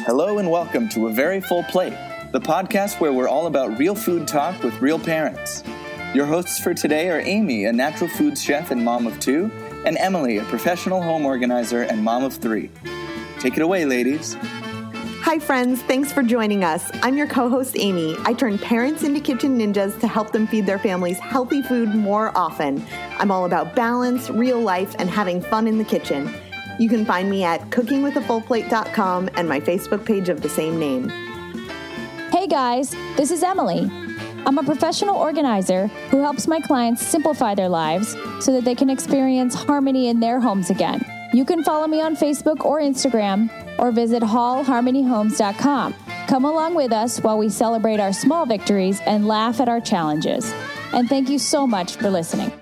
Hello and welcome to A Very Full Plate, the podcast where we're all about real food talk with real parents. Your hosts for today are Amy, a natural foods chef and mom of two, and Emily, a professional home organizer and mom of three. Take it away, ladies. Hi, friends. Thanks for joining us. I'm your co host, Amy. I turn parents into kitchen ninjas to help them feed their families healthy food more often. I'm all about balance, real life, and having fun in the kitchen. You can find me at cookingwithafullplate.com and my Facebook page of the same name. Hey guys, this is Emily. I'm a professional organizer who helps my clients simplify their lives so that they can experience harmony in their homes again. You can follow me on Facebook or Instagram or visit hallharmonyhomes.com. Come along with us while we celebrate our small victories and laugh at our challenges. And thank you so much for listening.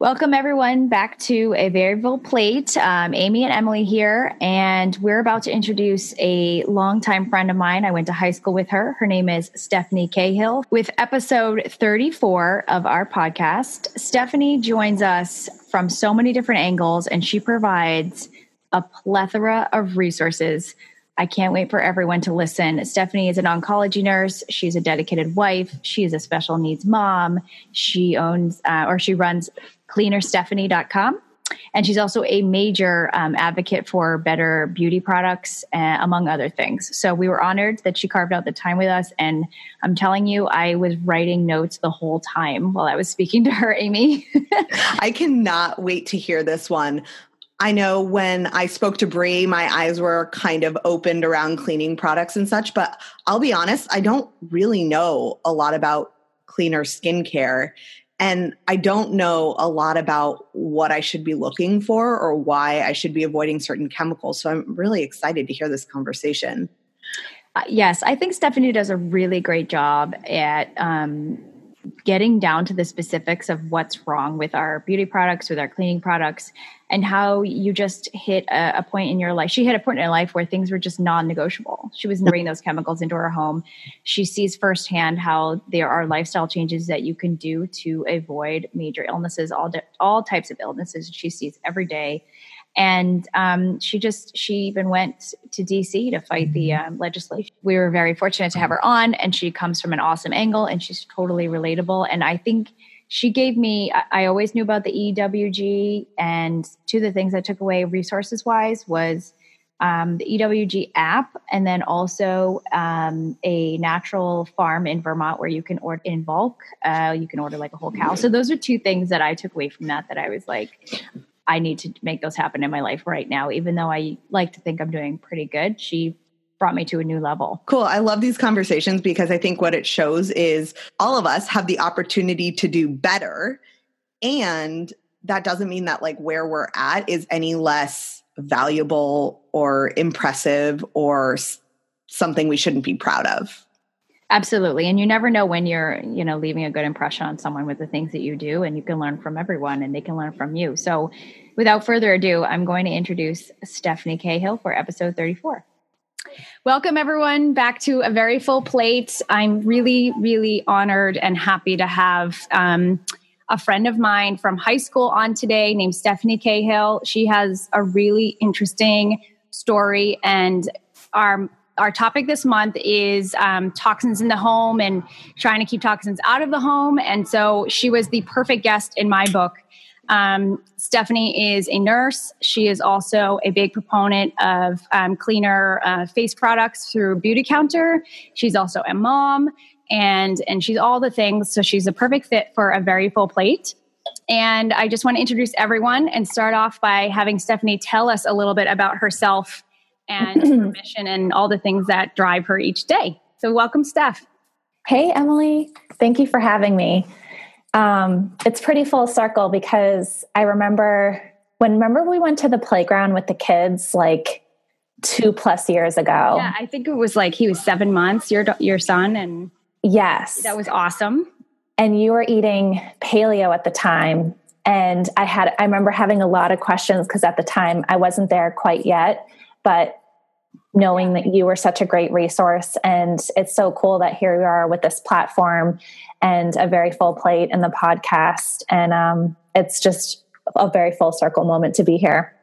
Welcome, everyone, back to a full plate. Um, Amy and Emily here, and we're about to introduce a longtime friend of mine. I went to high school with her. Her name is Stephanie Cahill. With episode 34 of our podcast, Stephanie joins us from so many different angles, and she provides a plethora of resources. I can't wait for everyone to listen. Stephanie is an oncology nurse. She's a dedicated wife. She is a special needs mom. She owns uh, or she runs cleanerstephanie.com. And she's also a major um, advocate for better beauty products, uh, among other things. So we were honored that she carved out the time with us. And I'm telling you, I was writing notes the whole time while I was speaking to her, Amy. I cannot wait to hear this one. I know when I spoke to Brie, my eyes were kind of opened around cleaning products and such, but I'll be honest, I don't really know a lot about cleaner skincare. And I don't know a lot about what I should be looking for or why I should be avoiding certain chemicals. So I'm really excited to hear this conversation. Uh, yes, I think Stephanie does a really great job at um, getting down to the specifics of what's wrong with our beauty products, with our cleaning products, and how you just hit a, a, point in your life. She hit a point in her life where things were just non-negotiable. She was bringing those chemicals into her home. She sees firsthand how there are lifestyle changes that you can do to avoid major illnesses, all all types of illnesses. She sees every day, and um, she just she even went to DC to fight the mm-hmm. um, legislation. We were very fortunate to have her on, and she comes from an awesome angle, and she's totally relatable. And I think she gave me i always knew about the ewg and two of the things i took away resources wise was um, the ewg app and then also um, a natural farm in vermont where you can order in bulk uh, you can order like a whole cow so those are two things that i took away from that that i was like i need to make those happen in my life right now even though i like to think i'm doing pretty good she brought me to a new level. Cool. I love these conversations because I think what it shows is all of us have the opportunity to do better. And that doesn't mean that like where we're at is any less valuable or impressive or something we shouldn't be proud of. Absolutely. And you never know when you're, you know, leaving a good impression on someone with the things that you do and you can learn from everyone and they can learn from you. So, without further ado, I'm going to introduce Stephanie Cahill for episode 34. Welcome, everyone, back to a very full plate. I'm really, really honored and happy to have um, a friend of mine from high school on today named Stephanie Cahill. She has a really interesting story, and our our topic this month is um, toxins in the home and trying to keep toxins out of the home. And so she was the perfect guest in my book um, Stephanie is a nurse. She is also a big proponent of um, cleaner uh, face products through Beautycounter. She's also a mom, and and she's all the things. So she's a perfect fit for a very full plate. And I just want to introduce everyone and start off by having Stephanie tell us a little bit about herself and her mission and all the things that drive her each day. So welcome, Steph. Hey, Emily. Thank you for having me um, it's pretty full circle because I remember when remember we went to the playground with the kids like two plus years ago. Yeah, I think it was like he was seven months. Your your son and yes, that was awesome. And you were eating paleo at the time, and I had I remember having a lot of questions because at the time I wasn't there quite yet, but knowing that you were such a great resource and it's so cool that here we are with this platform and a very full plate in the podcast. And um, it's just a very full circle moment to be here.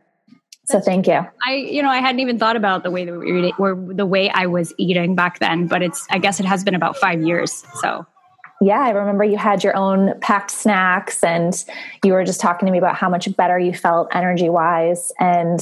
so thank you. I, you know, I hadn't even thought about the way that we were eating, or the way I was eating back then, but it's, I guess it has been about five years. So yeah, I remember you had your own packed snacks and you were just talking to me about how much better you felt energy wise. And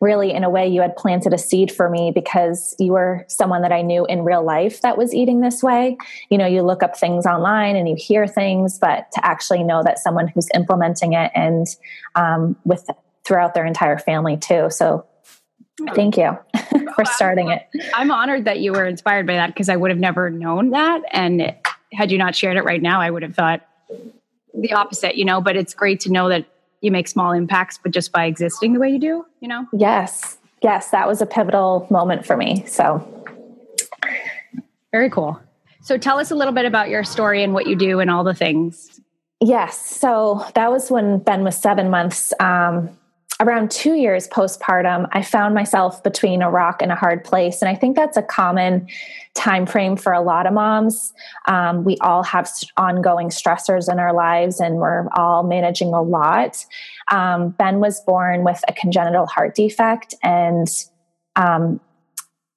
really, in a way, you had planted a seed for me because you were someone that I knew in real life that was eating this way. You know, you look up things online and you hear things, but to actually know that someone who's implementing it and um, with throughout their entire family too. So thank you for starting it. I'm honored that you were inspired by that because I would have never known that. And had you not shared it right now, I would have thought the opposite, you know, but it's great to know that you make small impacts, but just by existing the way you do, you know? Yes. Yes. That was a pivotal moment for me. So very cool. So tell us a little bit about your story and what you do and all the things. Yes. So that was when Ben was seven months. Um, around two years postpartum i found myself between a rock and a hard place. And i think that's a common time frame for a lot of moms. Um, we all have ongoing stressors in our lives and we're all managing a lot. Um, ben was born with a congenital heart defect and um,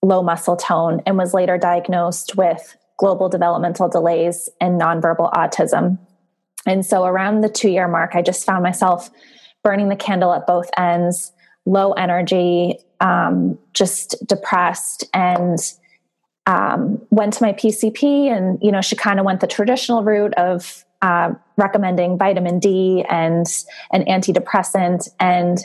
low muscle tone and was later diagnosed with global developmental delays and nonverbal autism. And so around the two year mark i just found myself burning the candle at both ends, low energy, um, just depressed, and um, went to my PCP. And you know, she kind of went the traditional route of uh, recommending vitamin D and an antidepressant. And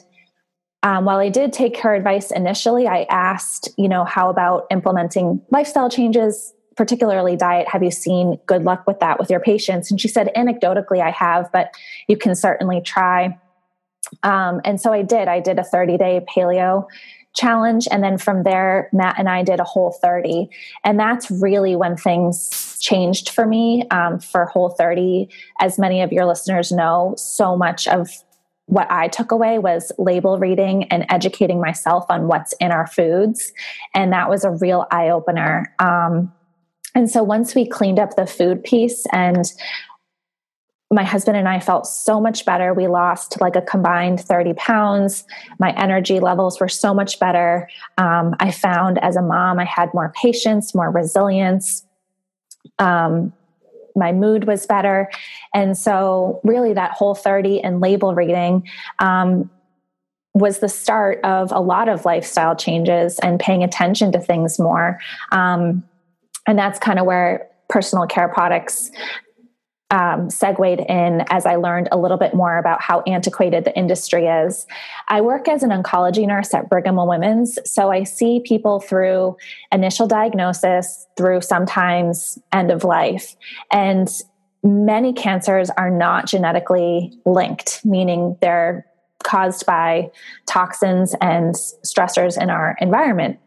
um, while I did take her advice initially, I asked, you know, how about implementing lifestyle changes? particularly diet have you seen good luck with that with your patients and she said anecdotally i have but you can certainly try um, and so I did. I did a 30 day paleo challenge. And then from there, Matt and I did a whole 30. And that's really when things changed for me um, for whole 30. As many of your listeners know, so much of what I took away was label reading and educating myself on what's in our foods. And that was a real eye opener. Um, and so once we cleaned up the food piece and my husband and I felt so much better. We lost like a combined 30 pounds. My energy levels were so much better. Um, I found as a mom, I had more patience, more resilience. Um, my mood was better. And so, really, that whole 30 and label reading um, was the start of a lot of lifestyle changes and paying attention to things more. Um, and that's kind of where personal care products um, segued in as I learned a little bit more about how antiquated the industry is. I work as an oncology nurse at Brigham and Women's, so I see people through initial diagnosis, through sometimes end of life. And many cancers are not genetically linked, meaning they're caused by toxins and stressors in our environment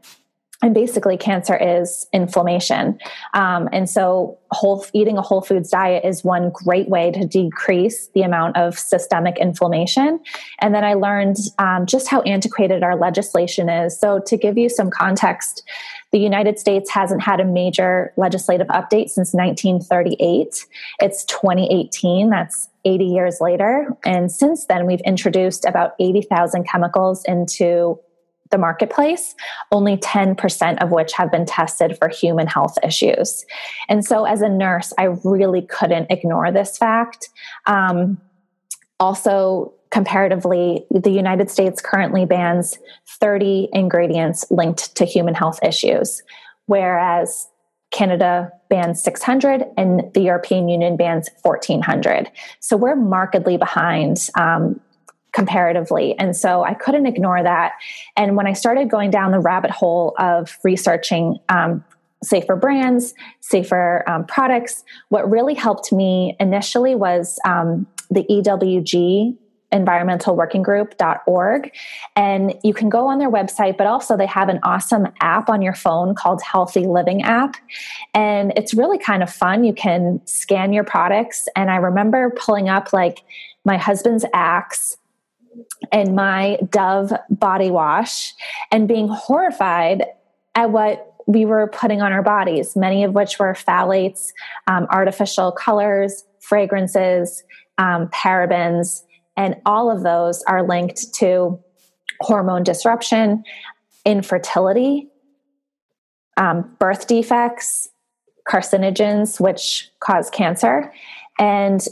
and basically cancer is inflammation. Um, and so whole eating a whole foods diet is one great way to decrease the amount of systemic inflammation. And then i learned um, just how antiquated our legislation is. So to give you some context the united states hasn't had a major legislative update since 1938 it's 2018 that's 80 years later. And since then we've introduced about 80000 chemicals into the marketplace, only 10% of which have been tested for human health issues. And so, as a nurse, I really couldn't ignore this fact. Um, also, comparatively, the United States currently bans 30 ingredients linked to human health issues, whereas Canada bans 600 and the European Union bans 1400. So we're markedly behind um, comparatively. And so I couldn't ignore that. And when I started going down the rabbit hole of researching um, safer brands, safer um, products, what really helped me initially was um, the EWG environmental working group.org and you can go on their website but also they have an awesome app on your phone called healthy living app and it's really kind of fun you can scan your products and i remember pulling up like my husband's axe and my Dove body wash and being horrified at what we were putting on our bodies, many of which were phthalates, um, artificial colors, fragrances, um, parabens, and all of those are linked to hormone disruption, infertility, um, birth defects, carcinogens, which cause cancer. And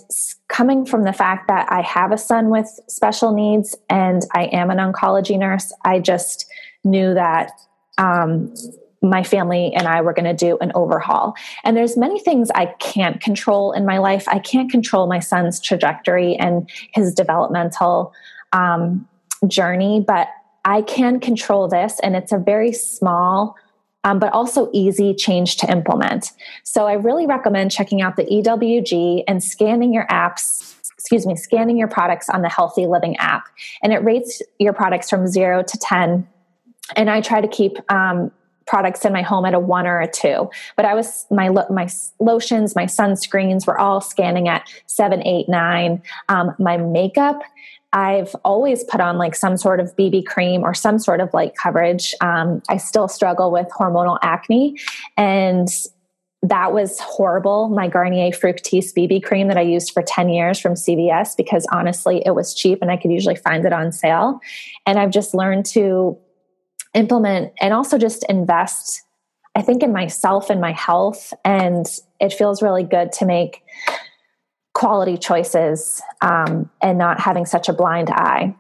coming from the fact that I have a son with special needs and I am an oncology nurse, I just knew that um, my family and I were going to do an overhaul. And there's many things I can't control in my life. I can't control my son's trajectory and his developmental um, journey, but I can control this. And it's a very small, um, but also easy change to implement. So I really recommend checking out the EWG and scanning your apps excuse me, scanning your products on the Healthy Living app. And it rates your products from zero to 10. And I try to keep um, products in my home at a one or a two. But I was my my lotions, my sunscreens were all scanning at seven, eight, nine. Um, my makeup. I've always put on like some sort of BB cream or some sort of light coverage. Um, I still struggle with hormonal acne, and that was horrible. My Garnier Fructis BB cream that I used for 10 years from CVS because honestly, it was cheap and I could usually find it on sale. And I've just learned to implement and also just invest i think in myself and my health and it feels really good to make quality choices um, and not having such a blind eye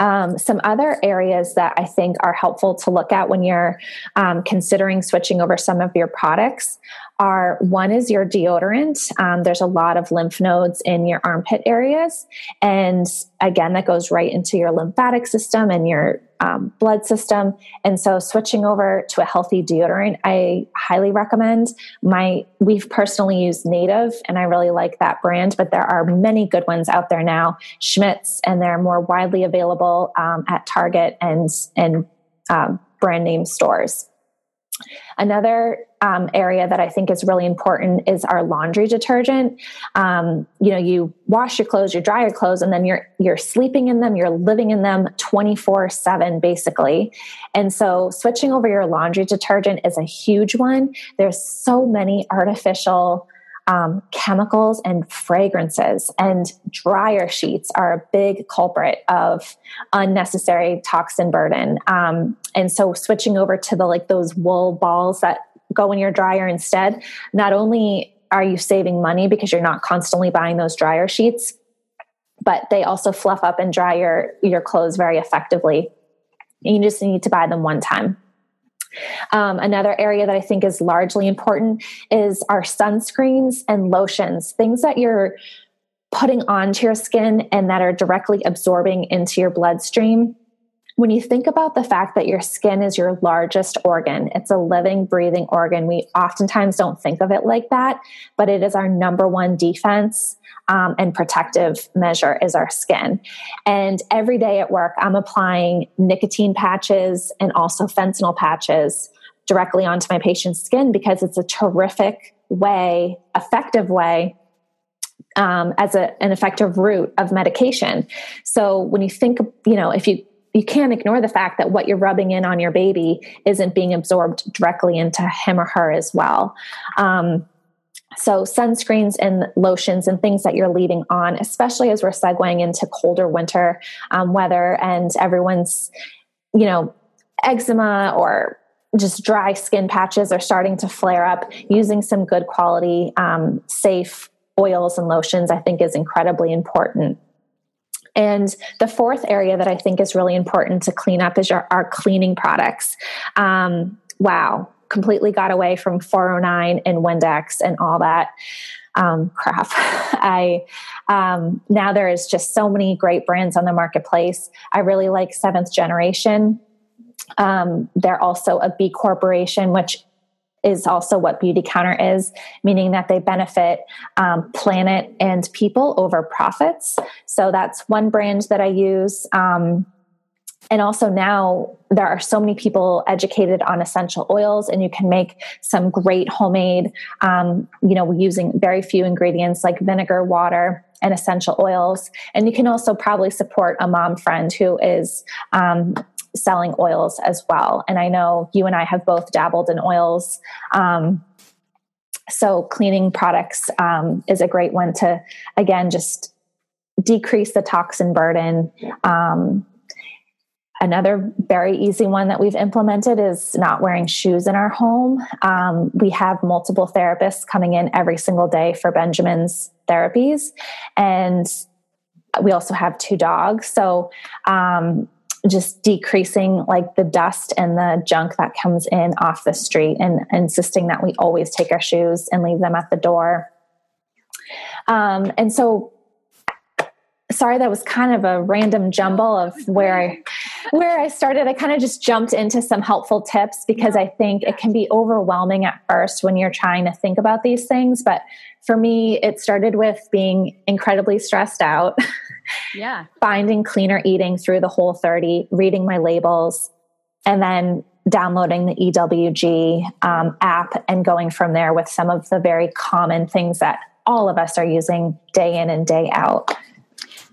um, some other areas that I think are helpful to look at when you're um, considering switching over some of your products are one is your deodorant. Um, there's a lot of lymph nodes in your armpit areas. And again, that goes right into your lymphatic system and your um, blood system. And so switching over to a healthy deodorant, I highly recommend. My we've personally used Native and I really like that brand, but there are many good ones out there now, Schmidt's, and they're more widely available um, at Target and and um, brand name stores. Another um, area that I think is really important is our laundry detergent. Um, you know, you wash your clothes, you dry your clothes, and then you're you're sleeping in them, you're living in them twenty four seven, basically. And so, switching over your laundry detergent is a huge one. There's so many artificial um, chemicals and fragrances. And dryer sheets are a big culprit of unnecessary toxin burden. Um, and so switching over to the like those wool balls that go in your dryer instead not only are you saving money because you're not constantly buying those dryer sheets but they also fluff up and dry your your clothes very effectively. You just need to buy them one time um, another area that I think is largely important is our sunscreens and lotions, things that you're putting onto your skin and that are directly absorbing into your bloodstream. When you think about the fact that your skin is your largest organ, it's a living, breathing organ. We oftentimes don't think of it like that, but it is our number one defense um, and protective measure is our skin. And every day at work, I'm applying nicotine patches and also fentanyl patches directly onto my patient's skin because it's a terrific way, effective way um, as a, an effective route of medication. So when you think, you know, if you you can't ignore the fact that what you're rubbing in on your baby isn't being absorbed directly into him or her as well. Um, so, sunscreens and lotions and things that you're leaving on, especially as we're segueing into colder winter um, weather and everyone's, you know, eczema or just dry skin patches are starting to flare up. Using some good quality, um, safe oils and lotions, I think, is incredibly important. And the fourth area that I think is really important to clean up is your, our cleaning products. Um, wow, completely got away from 409 and Windex and all that um, crap. I um, now there is just so many great brands on the marketplace. I really like Seventh Generation. Um, they're also a B corporation, which is also what Beauty Counter is, meaning that they benefit um, planet and people over profits. So that's one brand that I use. Um, and also now there are so many people educated on essential oils and you can make some great homemade um, you know using very few ingredients like vinegar water and essential oils. And you can also probably support a mom friend who is um, selling oils as well. And i know you and i have both dabbled in oils. Um, so cleaning products um, is a great one to again just decrease the toxin burden um, Another very easy one that we've implemented is not wearing shoes in our home. Um, we have multiple therapists coming in every single day for Benjamin's therapies. And we also have two dogs. So, um, just decreasing like the dust and the junk that comes in off the street and insisting that we always take our shoes and leave them at the door. Um, and so sorry that was kind of a random jumble of where I where I started. I kind of just jumped into some helpful tips because I think it can be overwhelming at first when you're trying to think about these things, but for me it started with being incredibly stressed out. Yeah. finding cleaner eating through the whole 30, reading my labels and then downloading the EWG um, app and going from there with some of the very common things that all of us are using day in and day out.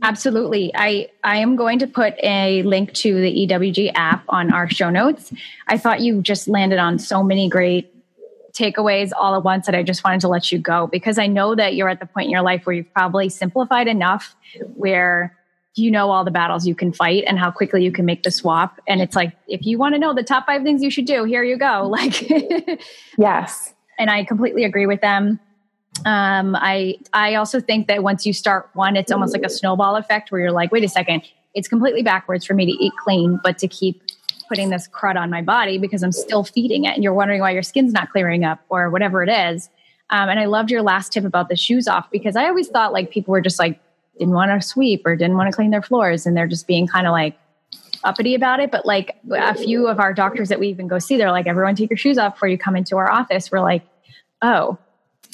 Absolutely. I, I am going to put a link to the EWG app on our show notes. I thought you just landed on so many great takeaways all at once that I just wanted to let you go because I know that you're at the point in your life where you've probably simplified enough where you know all the battles you can fight and how quickly you can make the swap. And it's like, if you want to know the top five things you should do, here you go. Like, yes. And I completely agree with them um, I I also think that once you start one, it's almost like a snowball effect where you're like, wait a second, it's completely backwards for me to eat clean, but to keep putting this crud on my body because I'm still feeding it, and you're wondering why your skin's not clearing up or whatever it is. Um, and I loved your last tip about the shoes off because I always thought like people were just like didn't want to sweep or didn't want to clean their floors, and they're just being kind of like uppity about it. But like a few of our doctors that we even go see, they're like, everyone take your shoes off before you come into our office. We're like, oh,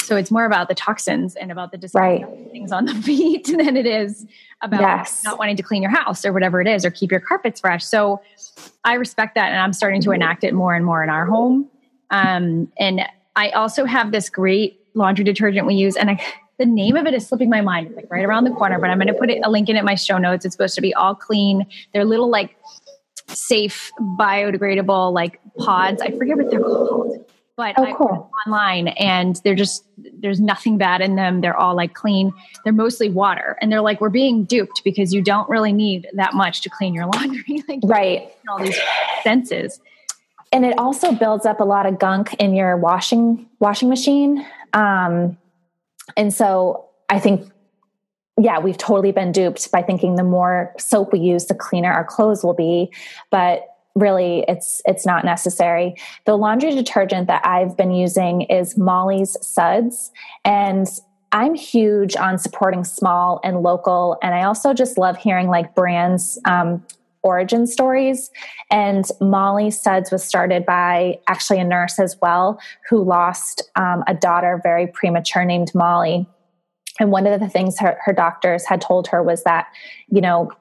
so it's more about the toxins and about the right. things on the feet than it is about yes. not wanting to clean your house or whatever it is or keep your carpets fresh. So I respect that and I'm starting to enact it more and more in our home. Um, and I also have this great laundry detergent we use and I, the name of it is slipping my mind. It's like right around the corner, but I'm going to put it, a link in it my show notes. It's supposed to be all clean. They're little like safe biodegradable like pods. I forget what they're called but oh, I cool. online and they're just there's nothing bad in them. They're all like clean. They're mostly water, and they're like we're being duped because you don't really need that much to clean your laundry. like right, all these senses, and it also builds up a lot of gunk in your washing washing machine. Um, and so I think yeah, we've totally been duped by thinking the more soap we use, the cleaner our clothes will be. But really it's it's not necessary. The laundry detergent that i've been using is molly's suds and i'm huge on supporting small and local and i also just love hearing like brands um, origin stories. And molly suds was started by actually a nurse as well who lost um, a daughter very premature named molly. And one of the things her, her doctors had told her was that you know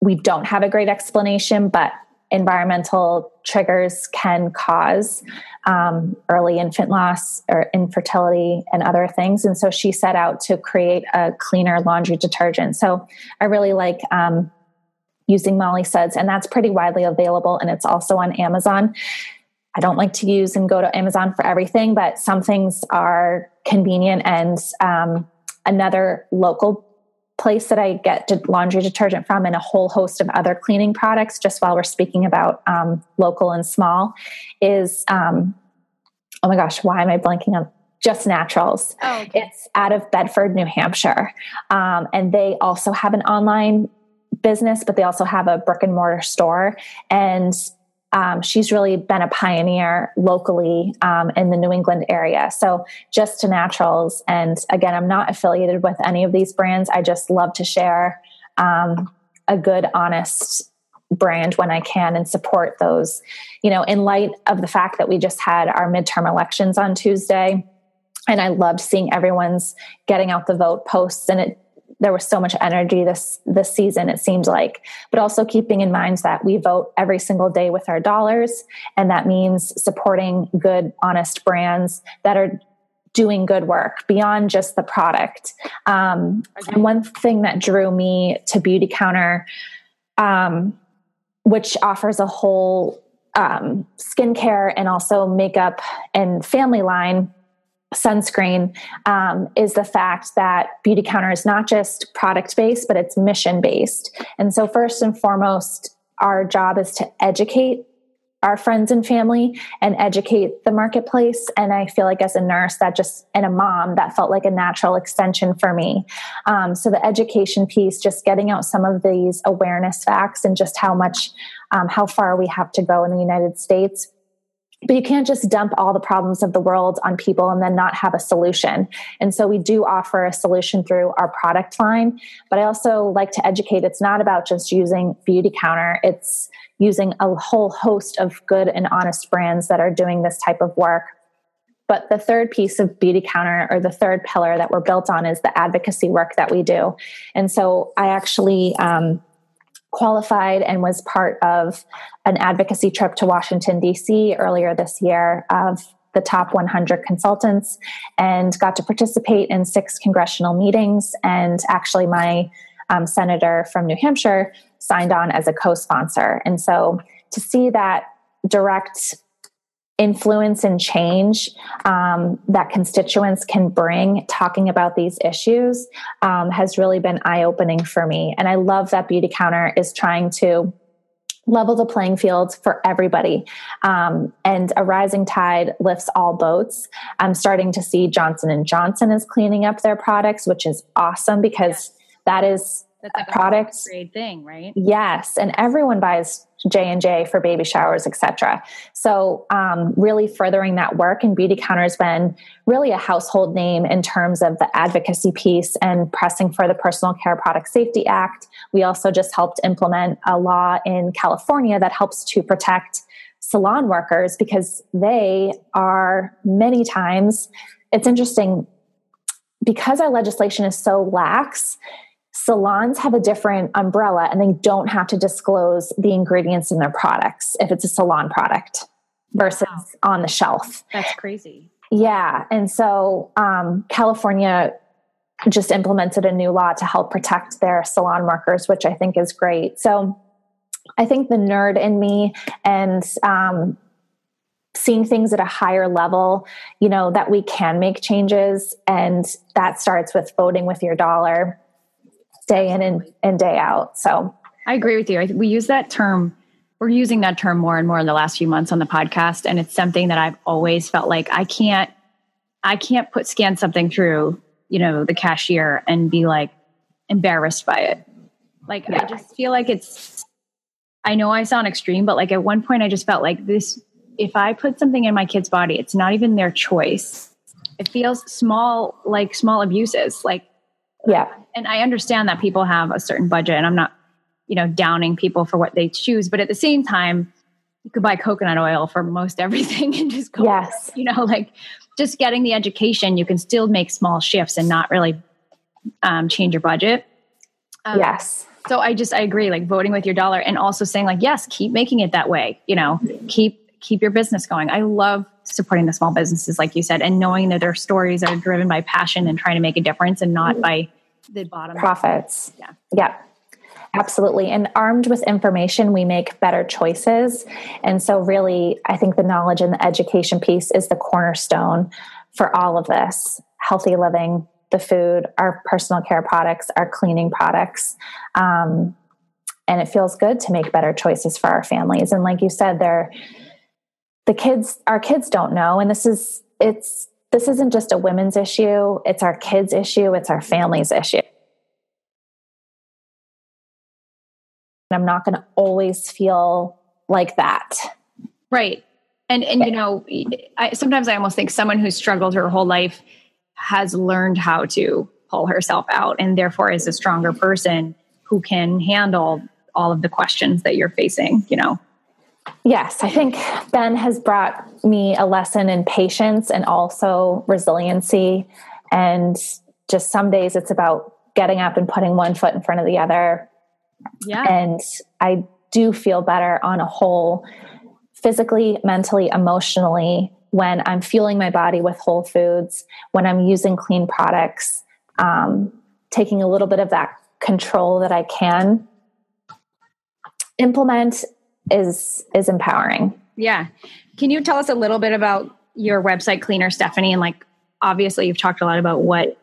we don't have a great explanation, but environmental triggers can cause um, early infant loss or infertility and other things. And so she set out to create a cleaner laundry detergent. So I really like um, using Molly Suds, and that's pretty widely available, and it's also on Amazon. I don't like to use and go to Amazon for everything, but some things are convenient. And um, another local place that I get laundry detergent from and a whole host of other cleaning products, just while we're speaking about um, local and small, is um, oh my gosh, why am I blanking on? Just Naturals. Oh, okay. It's out of Bedford, New Hampshire. Um, and they also have an online business, but they also have a brick and mortar store. And um, she's really been a pioneer locally um, in the New England area. So, just to naturals. And again, I'm not affiliated with any of these brands. I just love to share um, a good, honest brand when I can and support those. You know, in light of the fact that we just had our midterm elections on Tuesday, and I loved seeing everyone's getting out the vote posts, and it there was so much energy this this season it seemed like but also keeping in mind that we vote every single day with our dollars and that means supporting good honest brands that are doing good work beyond just the product. Um, and one thing that drew me to Beautycounter um, which offers a whole um, skincare and also makeup and family line sunscreen um, is the fact that Beautycounter is not just product based but it's mission based and so first and foremost our job is to educate our friends and family and educate the marketplace. And I feel like as a nurse, that just, and a mom, that felt like a natural extension for me. Um, so the education piece, just getting out some of these awareness facts and just how much, um, how far we have to go in the United States but you can't just dump all the problems of the world on people and then not have a solution. And so we do offer a solution through our product line. But I also like to educate it's not about just using Beautycounter, it's using a whole host of good and honest brands that are doing this type of work. But the third piece of Beautycounter, or the third pillar that we're built on, is the advocacy work that we do. And so I actually, um, qualified and was part of an advocacy trip to Washington, D.C. earlier this year of the top 100 consultants and got to participate in six congressional meetings. And actually, my um, senator from New Hampshire signed on as a co sponsor. And so to see that direct influence and change um, that constituents can bring talking about these issues um, has really been eye opening for me. And I love that Beautycounter is trying to level the playing field for everybody um, and a rising tide lifts all boats i'm starting to see johnson and johnson is cleaning up their products which is awesome because yes. that is that's like a product grade thing, right? Yes, and everyone buys J and J for baby showers, etc. So, um, really furthering that work, and beauty counter has been really a household name in terms of the advocacy piece and pressing for the Personal Care Product Safety Act. We also just helped implement a law in California that helps to protect salon workers because they are many times. It's interesting because our legislation is so lax salons have a different umbrella and they don't have to disclose the ingredients in their products if it's a salon product versus wow. on the shelf. That's crazy. Yeah. And so um, California just implemented a new law to help protect their salon workers, which I think is great. So I think the nerd in me and um, seeing things at a higher level, you know, that we can make changes. And that starts with voting with your dollar day in and, and day out. So I agree with you. We use that term, we're using that term more and more in the last few months on the podcast. And it's something that I've always felt like I can't, I can't put scan something through, you know, the cashier and be like embarrassed by it. Like yeah. I just feel like it's I know I sound extreme, but like at one point I just felt like this if I put something in my kid's body, it's not even their choice. It feels small, like small abuses. Like yeah. And I understand that people have a certain budget and I'm not, you know, downing people for what they choose, but at the same time, you could buy coconut oil for most everything and just go, yes. you know, like just getting the education, you can still make small shifts and not really um, change your budget. Um, yes. So I just, I agree, like voting with your dollar and also saying like, yes, keep making it that way, you know, keep, keep your business going. I love supporting the small businesses, like you said, and knowing that their stories are driven by passion and trying to make a difference and not by the bottom profits. Yeah. Yeah. Absolutely. And armed with information, we make better choices. And so, really, I think the knowledge and the education piece is the cornerstone for all of this healthy living, the food, our personal care products, our cleaning products. Um, and it feels good to make better choices for our families. And like you said, they're the kids, our kids don't know. And this is, it's, this isn't just a women's issue, it's our kids' issue, it's our family's issue. I'm not going to always feel like that. Right. And and you know, I, sometimes I almost think someone who's struggled her whole life has learned how to pull herself out and therefore is a stronger person who can handle all of the questions that you're facing, you know. Yes, I think Ben has brought me a lesson in patience and also resiliency. And just some days it's about getting up and putting one foot in front of the other. Yeah. And I do feel better on a whole, physically, mentally, emotionally, when I'm fueling my body with whole foods, when I'm using clean products, um, taking a little bit of that control that I can implement is is empowering. Yeah. Can you tell us a little bit about your website cleaner Stephanie and like obviously you've talked a lot about what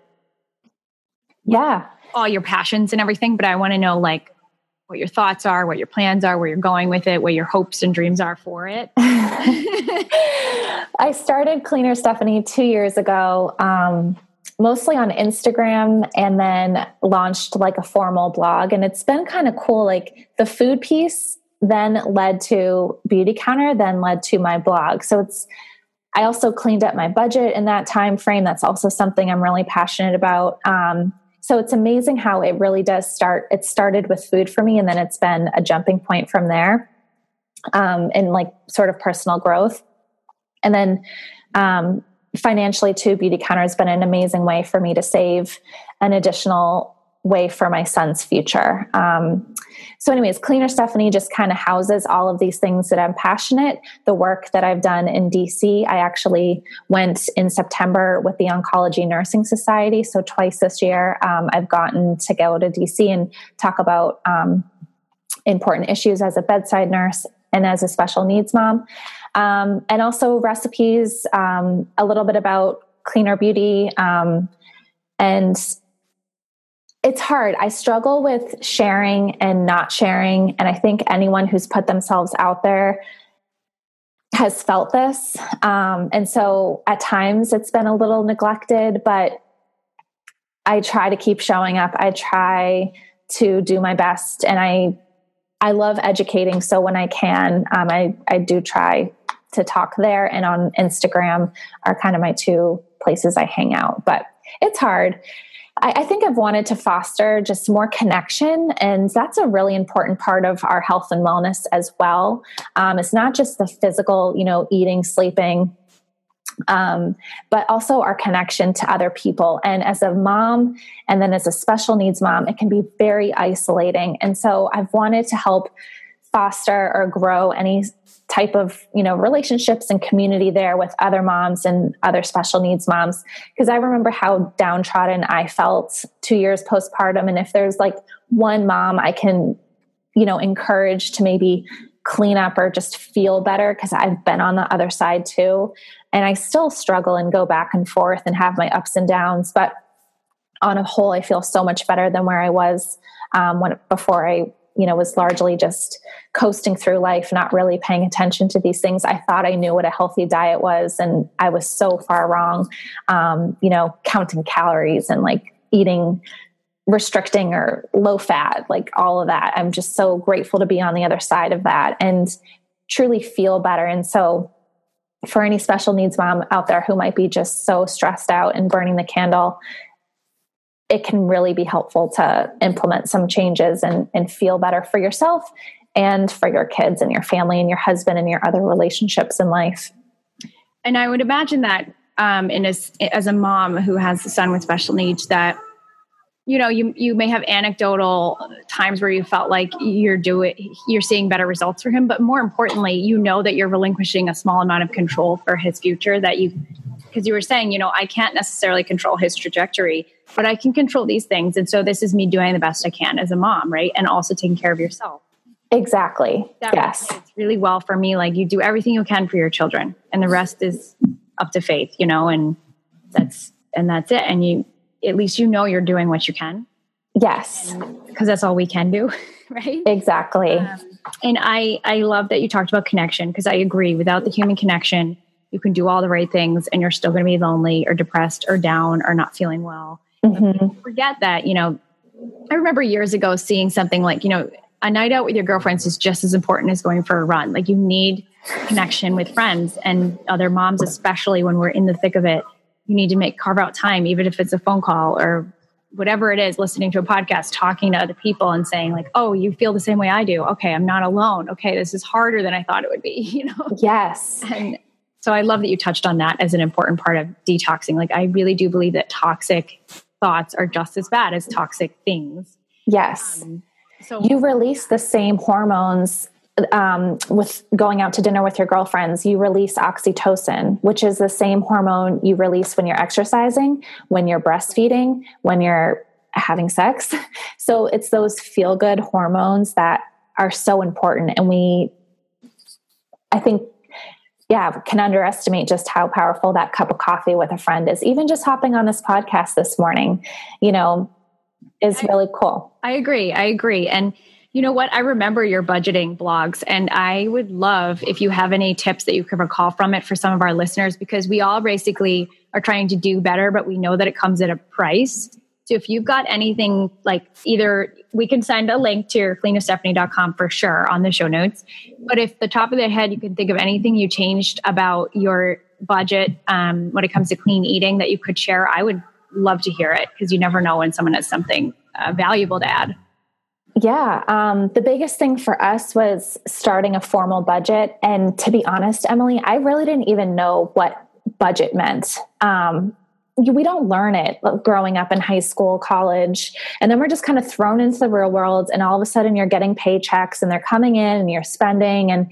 yeah all your passions and everything but i want to know like what your thoughts are, what your plans are, where you're going with it, what your hopes and dreams are for it. I started Cleaner Stephanie two years ago, um, mostly on Instagram, and then launched like a formal blog. And it's been kind of cool. Like the food piece then led to Beauty Counter, then led to my blog. So it's I also cleaned up my budget in that time frame. That's also something I'm really passionate about. Um, so it's amazing how it really does start. It started with food for me, and then it's been a jumping point from there, um, in like sort of personal growth. And then um, financially, too, Beauty Counter has been an amazing way for me to save an additional way for my son's future. Um, so, anyways, Cleaner Stephanie just kind of houses all of these things that I'm passionate. The work that I've done in DC, I actually went in September with the Oncology Nursing Society. So, twice this year, um, I've gotten to go to DC and talk about um, important issues as a bedside nurse and as a special needs mom. Um, and also recipes, um, a little bit about cleaner beauty um, and it's hard. I struggle with sharing and not sharing. And I think anyone who's put themselves out there has felt this. Um, and so at times it's been a little neglected, but I try to keep showing up. I try to do my best. And I, I love educating. So when I can, um, I, I do try to talk there and on Instagram are kind of my two places I hang out. But it's hard. I, I, think I've wanted to foster just more connection, and that's a really important part of our health and wellness as well. Um, it's not just the physical, you know, eating, sleeping, um, but also our connection to other people. And as a mom, and then as a special needs mom, it can be very isolating. And so I've wanted to help foster or grow any type of you know relationships and community there with other moms and other special needs moms. Because i remember how downtrodden i felt two years postpartum. And if there's like one mom i can you know encourage to maybe clean up or just feel better because i've been on the other side too. And i still struggle and go back and forth and have my ups and downs. But on a whole i feel so much better than where i was um, when before i you know was largely just coasting through life not really paying attention to these things. I thought i knew what a healthy diet was and i was so far wrong um, you know counting calories and like eating restricting or low fat like all of that. I'm just so grateful to be on the other side of that and truly feel better. And so for any special needs mom out there who might be just so stressed out and burning the candle it can really be helpful to implement some changes and, and feel better for yourself and for your kids and your family and your husband and your other relationships in life. And I would imagine that um, in as, as a mom who has a son with special needs, that you know you you may have anecdotal times where you felt like you're doing you're seeing better results for him, but more importantly, you know that you're relinquishing a small amount of control for his future. That you because you were saying, you know, I can't necessarily control his trajectory, but I can control these things. And so this is me doing the best I can as a mom, right? And also taking care of yourself. Exactly. That yes. It's really well for me. Like you do everything you can for your children, and the rest is up to faith, you know, and that's and that's it. And you at least you know you're doing what you can. Yes. Because that's all we can do, right? Exactly. Um, and I I love that you talked about connection because I agree. Without the human connection, you can do all the right things and you're still going to be lonely or depressed or down or not feeling well. Mm-hmm. Forget that, you know, I remember years ago seeing something like, you know, a night out with your girlfriends is just as important as going for a run. Like you need connection with friends and other moms, especially when we're in the thick of it. You need to make carve out time, even if it's a phone call or whatever it is, listening to a podcast, talking to other people and saying like, "Oh, you feel the same way I do. Okay, I'm not alone. Okay, this is harder than I thought it would be." You know? Yes. And so I love that you touched on that as an important part of detoxing. Like I really do believe that toxic thoughts are just as bad as toxic things. Yes. Um, so you release the same hormones um, with going out to dinner with your girlfriends, you release oxytocin, which is the same hormone you release when you're exercising, when you're breastfeeding, when you're having sex. So it's those feel good hormones that are so important. And we, I think yeah, can underestimate just how powerful that cup of coffee with a friend is. Even just hopping on this podcast this morning, you know, is I, really cool. I agree. I agree. And You know what? I remember your budgeting blogs, and I would love if you have any tips that you could recall from it for some of our listeners because we all basically are trying to do better, but we know that it comes at a price. So if you've got anything like either we can send a link to your cleanestephanie.com for sure on the show notes. But if the top of the head you can think of anything you changed about your budget um, when it comes to clean eating that you could share, I would love to hear it because you never know when someone has something uh, valuable to add. Yeah, um, the biggest thing for us was starting a formal budget. And to be honest, Emily, I really didn't even know what budget meant. Um, we don't learn it growing up in high school, college, and then we're just kind of thrown into the real world. And all of a sudden, you're getting paychecks and they're coming in and you're spending. And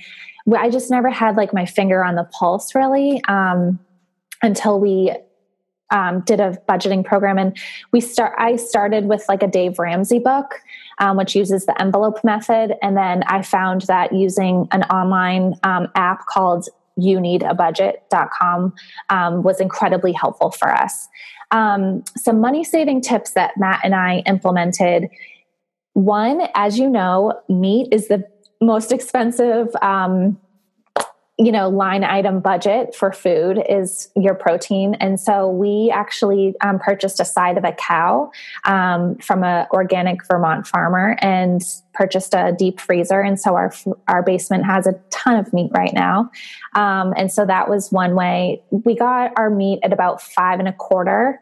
I just never had like my finger on the pulse really um, until we um, did a budgeting program and we start i started with like a dave ramsey book um, which uses the envelope method and then i found that using an online um, app called you need a budget.com um, was incredibly helpful for us. Um, some money saving tips that matt and i implemented. One as you know meat is the most expensive um, you know line item budget for food is your protein. And so we actually um, purchased a side of a cow um, from an organic vermont farmer and purchased a deep freezer. And so our our basement has a ton of meat right now. Um, and so that was one way. We got our meat at about five and a quarter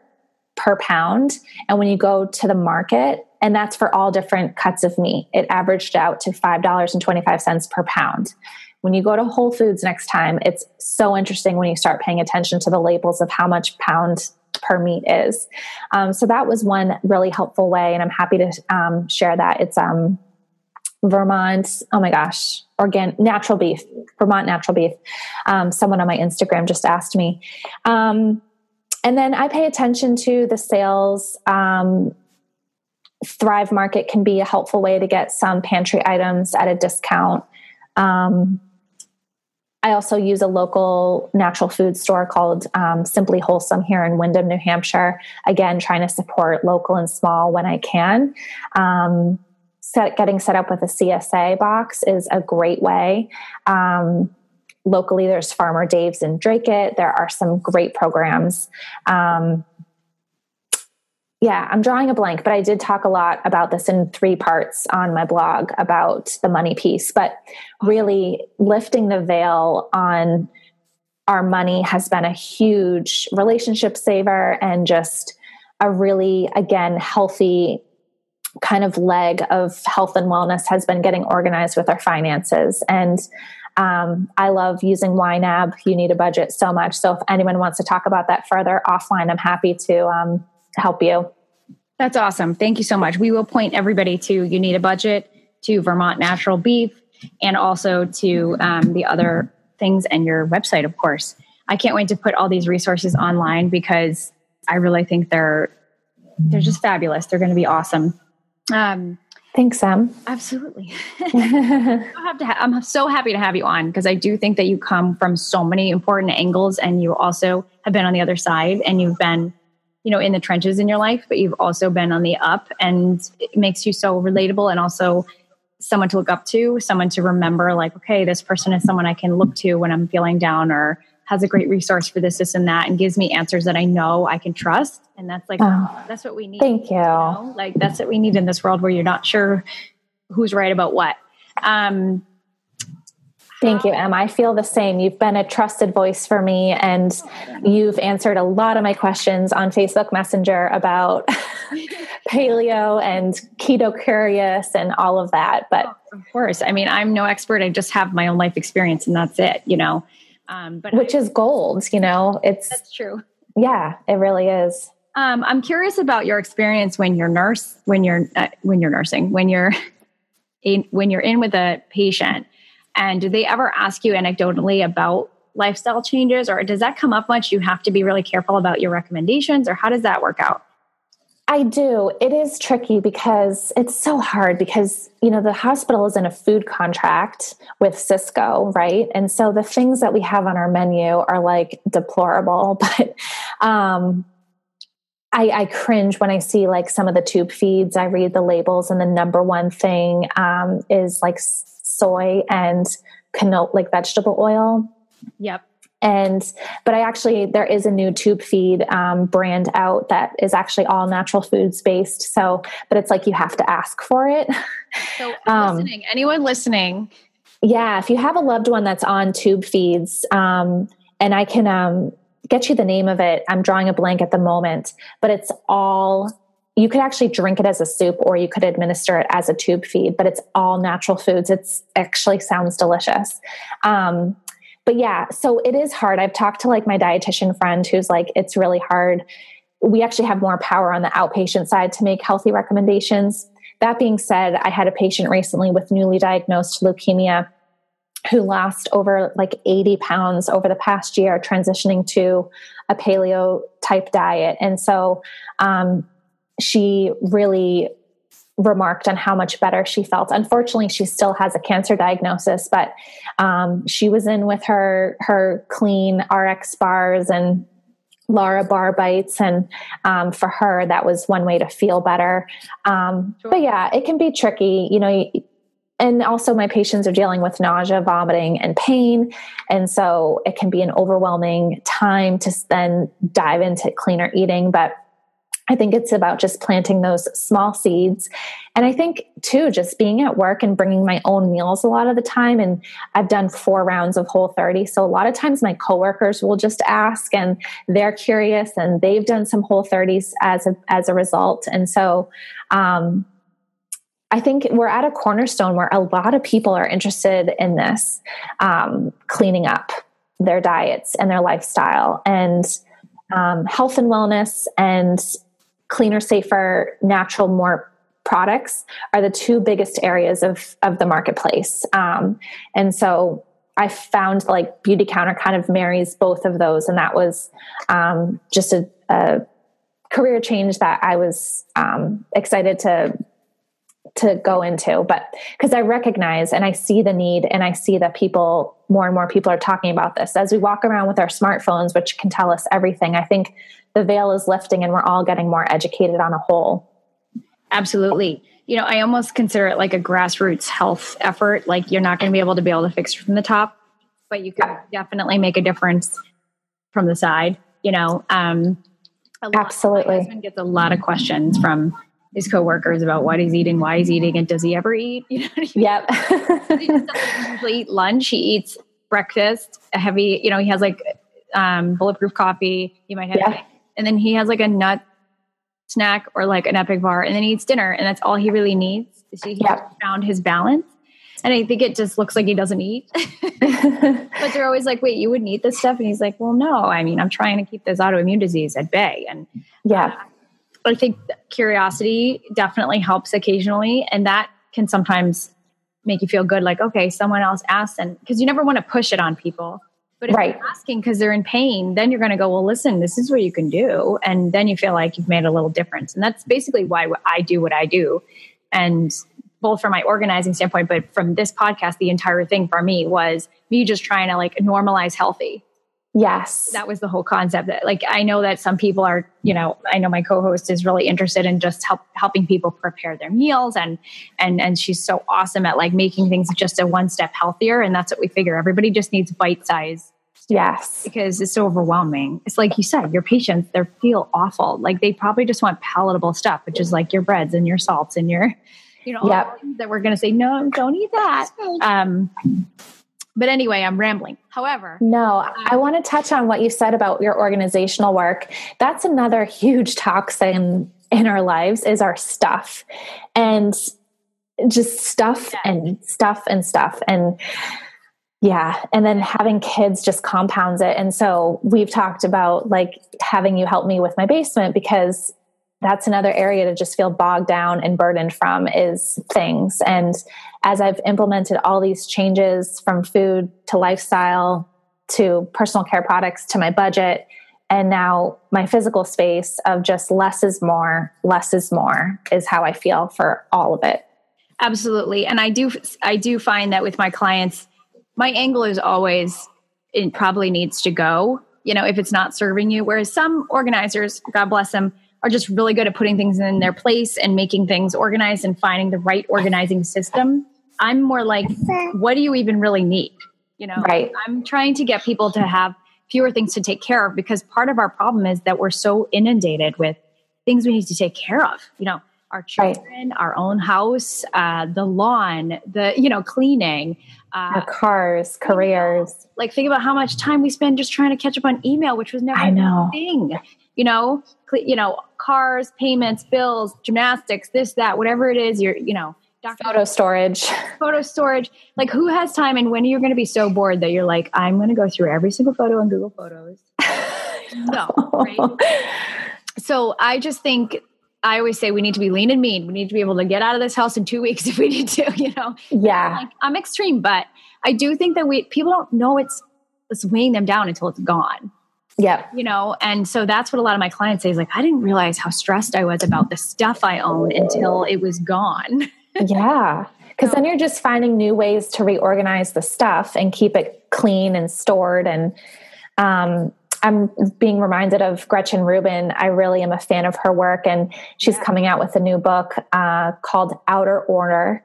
per pound. And when you go to the market and that's for all different cuts of meat it averaged out to $5.25 per pound when you go to Whole Foods next time, it's so interesting when you start paying attention to the labels of how much pound per meat is. Um, so that was one really helpful way, and I'm happy to um, share that. It's um, Vermont. Oh my gosh, organic natural beef, Vermont natural beef. Um, someone on my Instagram just asked me. Um, and then I pay attention to the sales. Um, Thrive Market can be a helpful way to get some pantry items at a discount. Um, I also use a local natural food store called um, Simply Wholesome here in Windham, New Hampshire. Again, trying to support local and small when I can. Um, set, getting set up with a CSA box is a great way. Um, locally, there's Farmer Dave's in It. There are some great programs. Um, yeah, I'm drawing a blank, but I did talk a lot about this in three parts on my blog about the money piece. But really, lifting the veil on our money has been a huge relationship saver and just a really, again, healthy kind of leg of health and wellness has been getting organized with our finances. And um, I love using YNAB. You need a budget so much. So if anyone wants to talk about that further offline, I'm happy to um, help you. That's awesome. Thank you so much. We will point everybody to You Need a Budget, to Vermont Natural Beef, and also to um, the other things and your website, of course. I can't wait to put all these resources online because I really think they're they're just fabulous. They're going to be awesome. Um, Thanks, Sam. Absolutely. ha- I'm so happy to have you on because I do think that you come from so many important angles, and you also have been on the other side, and you've been you know in the trenches in your life but you've also been on the up and it makes you so relatable and also someone to look up to someone to remember like okay this person is someone i can look to when i'm feeling down or has a great resource for this this and that and gives me answers that i know i can trust. And that's like oh, that's what we need thank you, you. know? like that's what we need in this world where you're not sure who's right about what. Um Thank you, Em. I feel the same. You've been a trusted voice for me, and you've answered a lot of my questions on Facebook Messenger about paleo and keto curious and all of that. But oh, of course, I mean, I'm no expert. I just have my own life experience, and that's it. You know, um, but which I, is gold. You know, it's that's true. Yeah, it really is. Um, I'm curious about your experience when you're nurse, when you're uh, when you're nursing, when you're in, when you're in with a patient and do they ever ask you anecdotally about lifestyle changes, or does that come up much? You have to be really careful about your recommendations, or how does that work out? I do. It is tricky because it's so hard because, you know, the hospital is in a food contract with Sysco, right? And so the things that we have on our menu are like deplorable, but um I, I, cringe when I see like some of the tube feeds. I read the labels, and the number one thing um, is like soy and canola, like vegetable oil. Yep. And but I actually there is a new tube feed um, brand out that is actually all natural foods based. So, but it's like you have to ask for it. So, um, listening, anyone listening, yeah, if you have a loved one that's on tube feeds, um, and I can um, get you the name of it. I'm drawing a blank at the moment, but it's all you could actually drink it as a soup or you could administer it as a tube feed, but it's all natural foods. It's actually sounds delicious. Um, but yeah, so it is hard. I've talked to like my dietitian friend who's like, it's really hard. We actually have more power on the outpatient side to make healthy recommendations. That being said, I had a patient recently with newly diagnosed leukemia who lost over like 80 pounds over the past year transitioning to a paleo type diet. And so um, she really remarked on how much better she felt. Unfortunately, she still has a cancer diagnosis, but um, she was in with her her clean RX bars and Larabar bites, and um, for her, that was one way to feel better. Um, sure. But yeah, it can be tricky, you know. And also, my patients are dealing with nausea, vomiting, and pain. And so it can be an overwhelming time to then dive into cleaner eating. But I think it's about just planting those small seeds. And I think, too, just being at work and bringing my own meals a lot of the time. And I've done four rounds of Whole 30. So a lot of times my coworkers will just ask and they're curious and they've done some Whole 30s as a, as a result. And so, um, I think we're at a cornerstone where a lot of people are interested in this, um, cleaning up their diets and their lifestyle and um, health and wellness and cleaner, safer, natural, more products are the two biggest areas of of the marketplace. Um, and so I found like Beauty Counter kind of marries both of those, and that was um, just a, a, career change that I was um, excited to to go into but because i recognize and i see the need and i see that people more and more people are talking about this as we walk around with our smartphones which can tell us everything i think the veil is lifting and we're all getting more educated on a whole. Absolutely. You know, I almost consider it like a grassroots health effort. Like you're not going to be able to be able to fix from the top, but you can definitely make a difference from the side. You know, um, absolutely. My husband gets a lot of questions from his coworkers about what he's eating, why he's eating, and does he ever eat? You know I mean? Yep. he usually eat lunch. He eats breakfast, a heavy. You know, he has like um, bulletproof coffee. He might have yeah and then he has like a nut snack or like an epic bar and then he eats dinner and that's all he really needs. So he yeah. found his balance. And I think it just looks like he doesn't eat. but they're always like, wait, you wouldn't eat this stuff? And he's like, well, no, I mean, I'm trying to keep this autoimmune disease at bay. And yeah, uh, I think curiosity definitely helps occasionally. And that can sometimes make you feel good. Like, okay, someone else asked. And because you never want to push it on people. But if right. you're asking because they're in pain, then you're going to go, well, listen, this is what you can do. And then you feel like you've made a little difference. And that's basically why I do what I do. And both from my organizing standpoint, but from this podcast, the entire thing for me was me just trying to like normalize healthy. Yes. That was the whole concept that like I know that some people are, you know, I know my co-host is really interested in just help helping people prepare their meals and and and she's so awesome at like making things just a one step healthier and that's what we figure. Everybody just needs bite size Yes. Because it's so overwhelming. It's like you said, your patients, they feel awful. Like they probably just want palatable stuff, which is like your breads and your salts and your, you know, yep. that we're going to say, no, don't eat that. Um, but anyway, I'm rambling. However, no, um, I want to touch on what you said about your organizational work. That's another huge toxin in our lives is our stuff and just stuff yeah. and stuff and stuff. And yeah. And then having kids just compounds it. And so we've talked about like having you help me with my basement because that's another area to just feel bogged down and burdened from is things. And as I've implemented all these changes from food to lifestyle to personal care products to my budget, and now my physical space of just less is more, less is more is how I feel for all of it. Absolutely. And I do I do find that with my clients my angle is always it probably needs to go you know if it's not serving you whereas some organizers god bless them are just really good at putting things in their place and making things organized and finding the right organizing system. I'm more like, what do you even really need? You know, Right. I'm trying to get people to have fewer things to take care of because part of our problem is that we're so inundated with things we need to take care of. You know, our Right. children, our own house, uh, the lawn, the you know cleaning. Uh, Our cars, careers. like think about how much time we spend just trying to catch up on email, which was never I know. a thing. You know, cle- you know, cars, payments, bills, gymnastics, this, that, whatever it is. You're, you know, doctor Photo storage. photo storage. Like, who has time? And when are you going to be so bored that you're like, I'm going to go through every single photo on Google Photos? no, right? So I just think I always say we need to be lean and mean. We need to be able to get out of this house in two weeks if we need to. You know, yeah. like, I'm extreme, but I do think that we people don't know it's it's weighing them down until it's gone. Yeah. You know, and so that's what a lot of my clients say is like, I didn't realize how stressed I was about the stuff I own until it was gone. Yeah. Because then you're just finding new ways to reorganize the stuff and keep it clean and stored. And um, I'm being reminded of Gretchen Rubin. I really am a fan of her work, and she's Yeah. coming out with a new book uh, called Outer Order,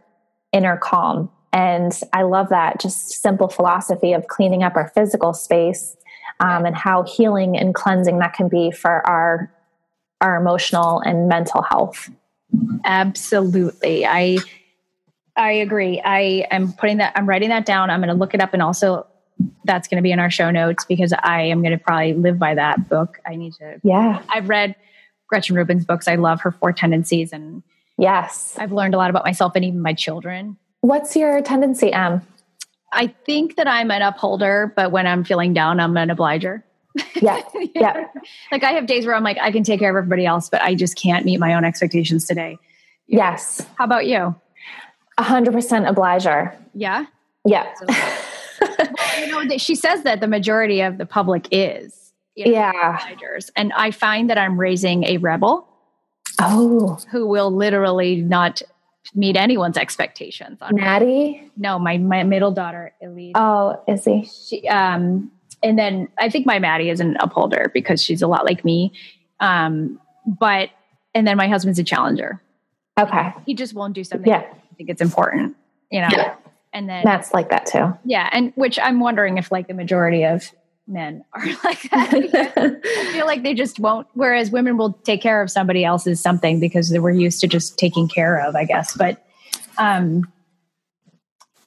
Inner Calm. And I love that just simple philosophy of cleaning up our physical space um, and how healing and cleansing that can be for our our emotional and mental health. Absolutely. I I agree. I am putting that I'm writing that down. I'm going to look it up and also that's going to be in our show notes because I am going to probably live by that book. I need to Yeah. I've read Gretchen Rubin's books. I love her four tendencies and Yes. I've learned a lot about myself and even my children. What's your tendency, Em? I think that I'm an upholder, but when I'm feeling down, I'm an obliger. Yeah. Yeah. like I have days where I'm like, I can take care of everybody else, but I just can't meet my own expectations today. Yes. How about you? A hundred percent obliger. Yeah. Yeah. Well, you know, she says that the majority of the public is. you know, Yeah. obligers. And I find that I'm raising a rebel Oh, who will literally not meet anyone's expectations. On Natty. no, my, my middle daughter, Elise. Oh, is he? she um and then i think my maddie is an upholder because she's a lot like me um but and then my husband's a challenger Okay. he just won't do something Yeah. i think it's important you know Yeah. and then that's like that too. yeah and which i'm wondering if like the majority of men are like that i feel like they just won't whereas women will take care of somebody else's something because they were used to just taking care of i guess but um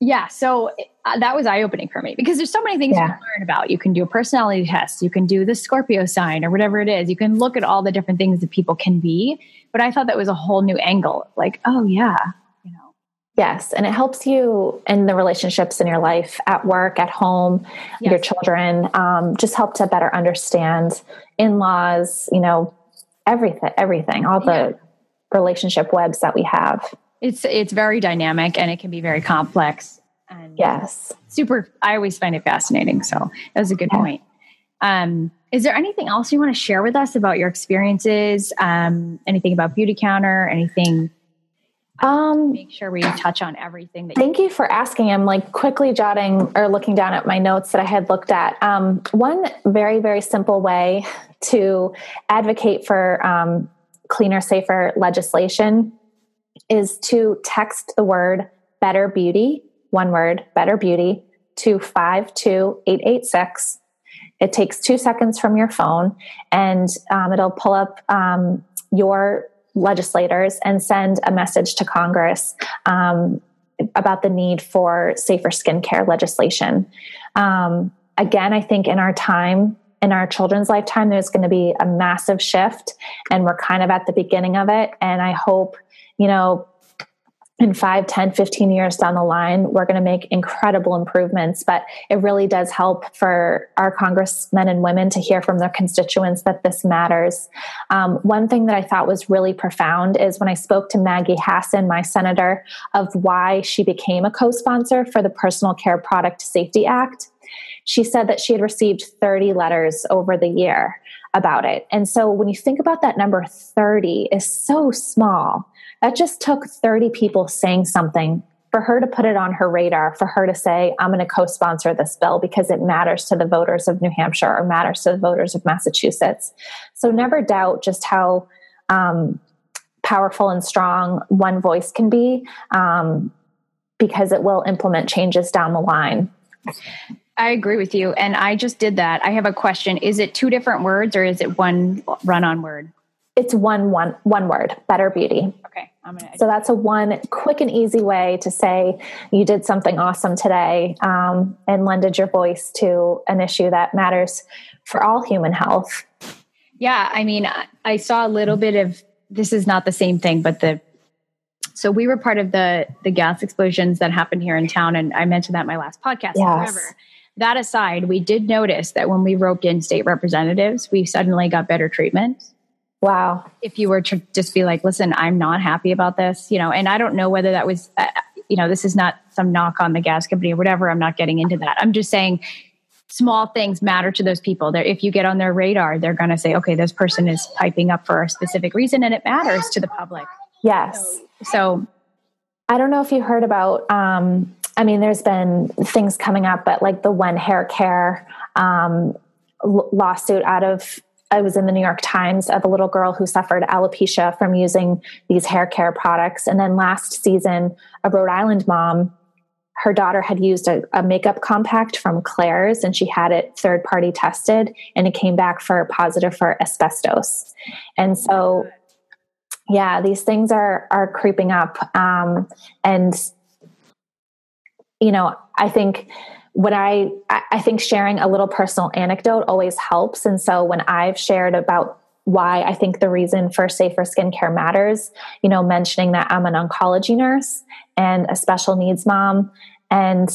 yeah so uh, that was eye-opening for me because there's so many things you can learn about. You can do a personality test you can do the scorpio sign or whatever it is. You can look at all the different things that people can be but i thought that was a whole new angle like oh yeah you know. Yes. And it helps you in the relationships in your life, at work, at home, your children, um, just help to better understand in laws, you know, everything, everything, all the relationship webs that we have. It's it's very dynamic and it can be very complex and Yes. super i always find it fascinating so that was a good Yeah. point um, is there anything else you want to share with us about your experiences um, anything about beauty counter anything Um, make sure we touch on everything that you Thank you for asking. I'm like quickly jotting or looking down at my notes that I had looked at. Um, one very, very simple way to advocate for um, cleaner, safer legislation is to text the word better beauty, one word, better beauty, to 52886. It takes two seconds from your phone and um, it'll pull up um, your legislators and send a message to Congress um, about the need for safer skincare legislation. Um, again, I think in our time, in our children's lifetime, there's going to be a massive shift, and we're kind of at the beginning of it. And I hope, you know, in 5 10 15 years down the line we're going to make incredible improvements. But it really does help for our congressmen and women to hear from their constituents that this matters. Um, one thing that i thought was really profound is when i spoke to maggie hassan my senator of why she became a co-sponsor for the personal care product safety act she said that she had received 30 letters over the year about it. And so when you think about that number 30 is so small that just took 30 people saying something for her to put it on her radar, for her to say, I'm going to co sponsor this bill because it matters to the voters of New Hampshire or matters to the voters of Massachusetts. So never doubt just how um, powerful and strong one voice can be um, because it will implement changes down the line. I agree with you. And I just did that. I have a question. Is it two different words or is it one run on word? It's one one one word, better beauty. Okay. Gonna, so that's a one quick and easy way to say you did something awesome today um, and lended your voice to an issue that matters for all human health. Yeah, I mean, I saw a little bit of this is not the same thing, but the so we were part of the the gas explosions that happened here in town, and I mentioned that in my last podcast. Yes. However, that aside, we did notice that when we roped in state representatives, we suddenly got better treatment. Wow. If you were to just be like, listen, I'm not happy about this, you know, and I don't know whether that was, uh, you know, this is not some knock on the gas company or whatever. I'm not getting into that. I'm just saying small things matter to those people. They're, if you get on their radar, they're going to say, okay, this person is piping up for a specific reason and it matters to the public. Yes. So, so I don't know if you heard about, um, I mean, there's been things coming up, but like the WEN Hair Care um, lawsuit out of I was in the New York Times of a little girl who suffered alopecia from using these hair care products. And then last season, a Rhode Island mom, her daughter had used a, a makeup compact from Claire's and she had it third party tested and it came back for positive for asbestos. And so, yeah, these things are, are creeping up. Um, and, you know, I think when I, I think sharing a little personal anecdote always helps. And so when I've shared about why I think the reason for safer skincare matters, you know, mentioning that I'm an oncology nurse and a special needs mom and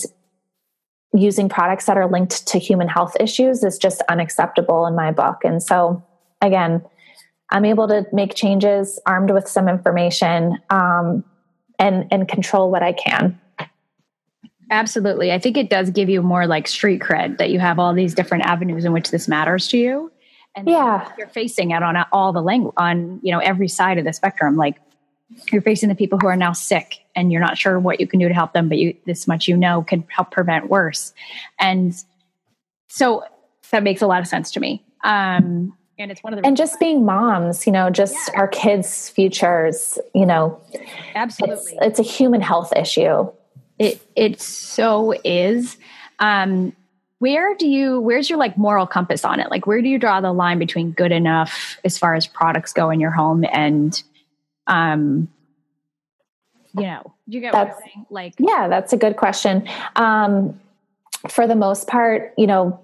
using products that are linked to human health issues is just unacceptable in my book. And so again, I'm able to make changes armed with some information um, and and control what I can. Absolutely. I think it does give you more like street cred that you have all these different avenues in which this matters to you. And yeah. you're facing it on all the language on, you know, every side of the spectrum. Like you're facing the people who are now sick and you're not sure what you can do to help them, but you this much you know can help prevent worse. And so that makes a lot of sense to me. Um and it's one of the and just being moms you know just yeah. our kids futures you know absolutely it's, it's a human health issue it it so is. Um, where do you where's your like moral compass on it? Like where do you draw the line between good enough as far as products go in your home and um you know, you get that's, what I'm saying? Like Yeah, that's a good question. Um for the most part, you know,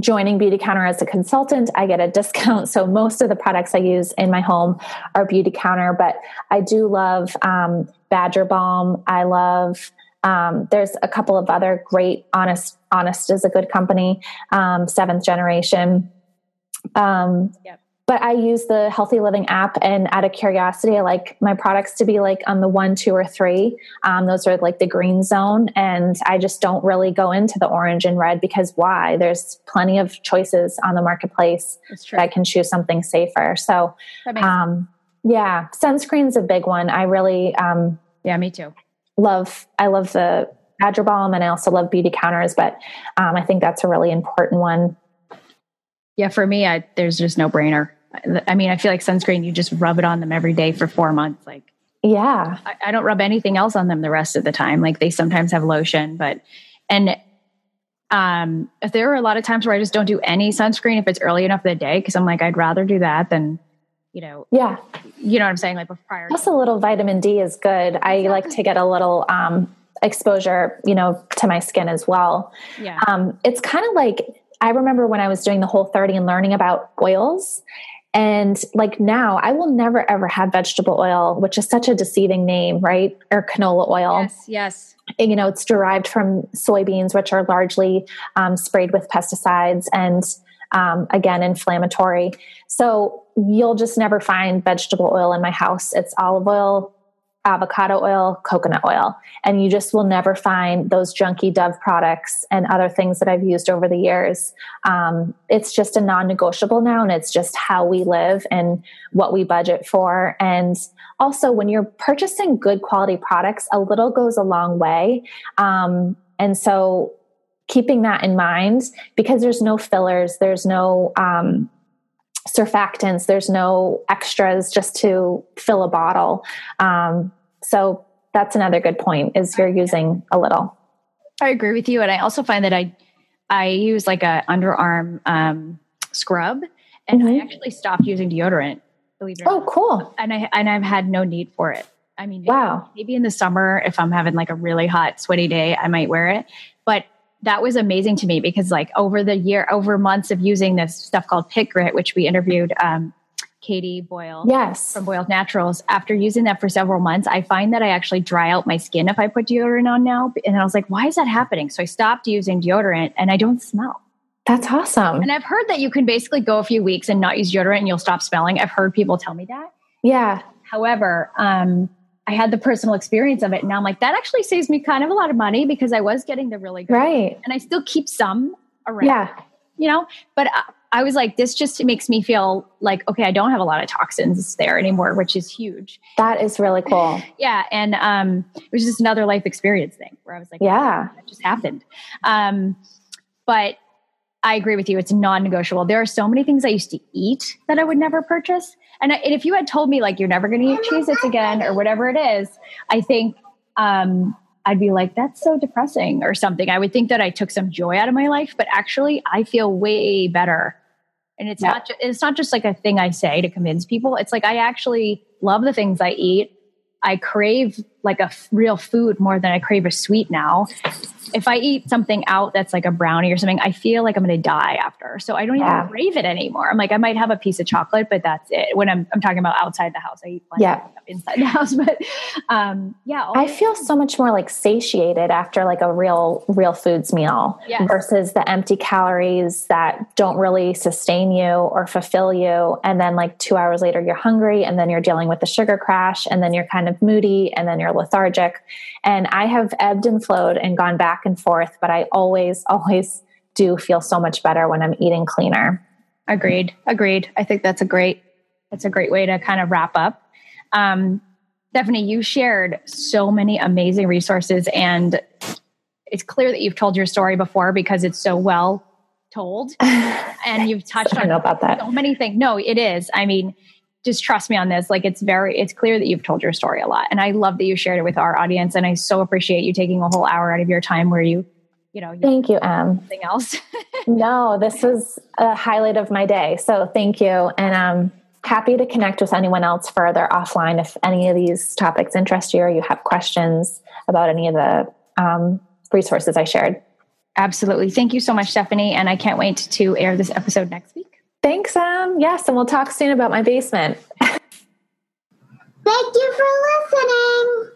joining Beauty Counter as a consultant, I get a discount. So most of the products I use in my home are Beauty Counter, but I do love um, Badger Balm. I love um, there's a couple of other great honest honest is a good company um, seventh generation. Um, yep. but i use the healthy living app and out of curiosity i like my products to be like on the one two or three. Um, those are like the green zone and i just don't really go into the orange and red because why? There's plenty of choices on the marketplace that i can choose something safer. So um, yeah sunscreen's a big one. I really um, yeah me too love I love the Badger Balm and I also love Beauty Counters, but um, I think that's a really important one. Yeah, for me, I, there's just no brainer. I mean, I feel like sunscreen, you just rub it on them every day for four months. Like, yeah, I, I don't rub anything else on them the rest of the time. Like, they sometimes have lotion, but and um, if there are a lot of times where I just don't do any sunscreen if it's early enough in the day, because I'm like, I'd rather do that than you know, yeah, you know what I'm saying? Like prior. Plus, a little vitamin D is good. I like to get a little um, exposure, you know, to my skin as well. Yeah. Um, it's kind of like I remember when I was doing the whole 30 and learning about oils. And like now, I will never ever have vegetable oil, which is such a deceiving name, right? Or canola oil. Yes, yes. And, you know, it's derived from soybeans, which are largely um, sprayed with pesticides and um, again inflammatory. So you'll just never find vegetable oil in my house. It's olive oil, avocado oil, coconut oil. And you just will never find those junky Dove products and other things that I've used over the years. Um, it's just a non negotiable now, and it's just how we live and what we budget for. And also, when you're purchasing good quality products, a little goes a long way. Um, and so, keeping that in mind because there's no fillers, there's no um, surfactants. There's no extras just to fill a bottle. Um, so that's another good point is you're using a little. I agree with you. And I also find that I, I use like a underarm um, scrub and mm-hmm. I actually stopped using deodorant. Believe it or oh, not. cool. And I, and I've had no need for it. I mean, wow. Maybe in the summer, if I'm having like a really hot, sweaty day, I might wear it. That was amazing to me because like over the year, over months of using this stuff called Pit Grit, which we interviewed um, Katie Boyle yes. from Boyle Naturals. After using that for several months, I find that I actually dry out my skin if I put deodorant on now. And I was like, why is that happening? So I stopped using deodorant and I don't smell. That's awesome. And I've heard that you can basically go a few weeks and not use deodorant and you'll stop smelling. I've heard people tell me that. Yeah. However, um, I had the personal experience of it. And now I'm like, that actually saves me kind of a lot of money because I was getting the really good. Right. And I still keep some around. Yeah. You know, but I, I was like, this just makes me feel like, okay, I don't have a lot of toxins there anymore, which is huge. That is really cool. yeah. And um, it was just another life experience thing where I was like, yeah, that just happened. Um, but I agree with you. It's non negotiable. There are so many things I used to eat that I would never purchase. And, and if you had told me like you're never going to eat Cheez Its again or whatever it is, I think um, I'd be like, that's so depressing or something. I would think that I took some joy out of my life, but actually I feel way better. And it's yeah. not, ju- it's not just like a thing I say to convince people. It's like, I actually love the things I eat. I crave like a f- real food more than I crave a sweet now if I eat something out that's like a brownie or something, I feel like I'm going to die after. So I don't yeah. even crave it anymore. I'm like, I might have a piece of chocolate, but that's it. When I'm, I'm talking about outside the house, I eat yeah. inside the house. But um, yeah, I feel so much more like satiated after like a real, real foods meal yes. versus the empty calories that don't really sustain you or fulfill you. And then like two hours later, you're hungry and then you're dealing with the sugar crash and then you're kind of moody and then you're lethargic. And I have ebbed and flowed and gone back and forth, but I always, always do feel so much better when I'm eating cleaner. Agreed. Agreed. I think that's a great, that's a great way to kind of wrap up. Um, Stephanie, you shared so many amazing resources and it's clear that you've told your story before because it's so well told and you've touched on about that. so many things. No, it is. I mean, just trust me on this. Like it's very, it's clear that you've told your story a lot. And I love that you shared it with our audience. And I so appreciate you taking a whole hour out of your time where you, you know, you thank you, Em. Something else. no, this was a highlight of my day. So thank you. And I'm happy to connect with anyone else further offline if any of these topics interest you or you have questions about any of the um, resources I shared. Absolutely. Thank you so much, Stephanie. And I can't wait to air this episode next week. Thanks, Em. Yes, and we'll talk soon about my basement. Thank you for listening.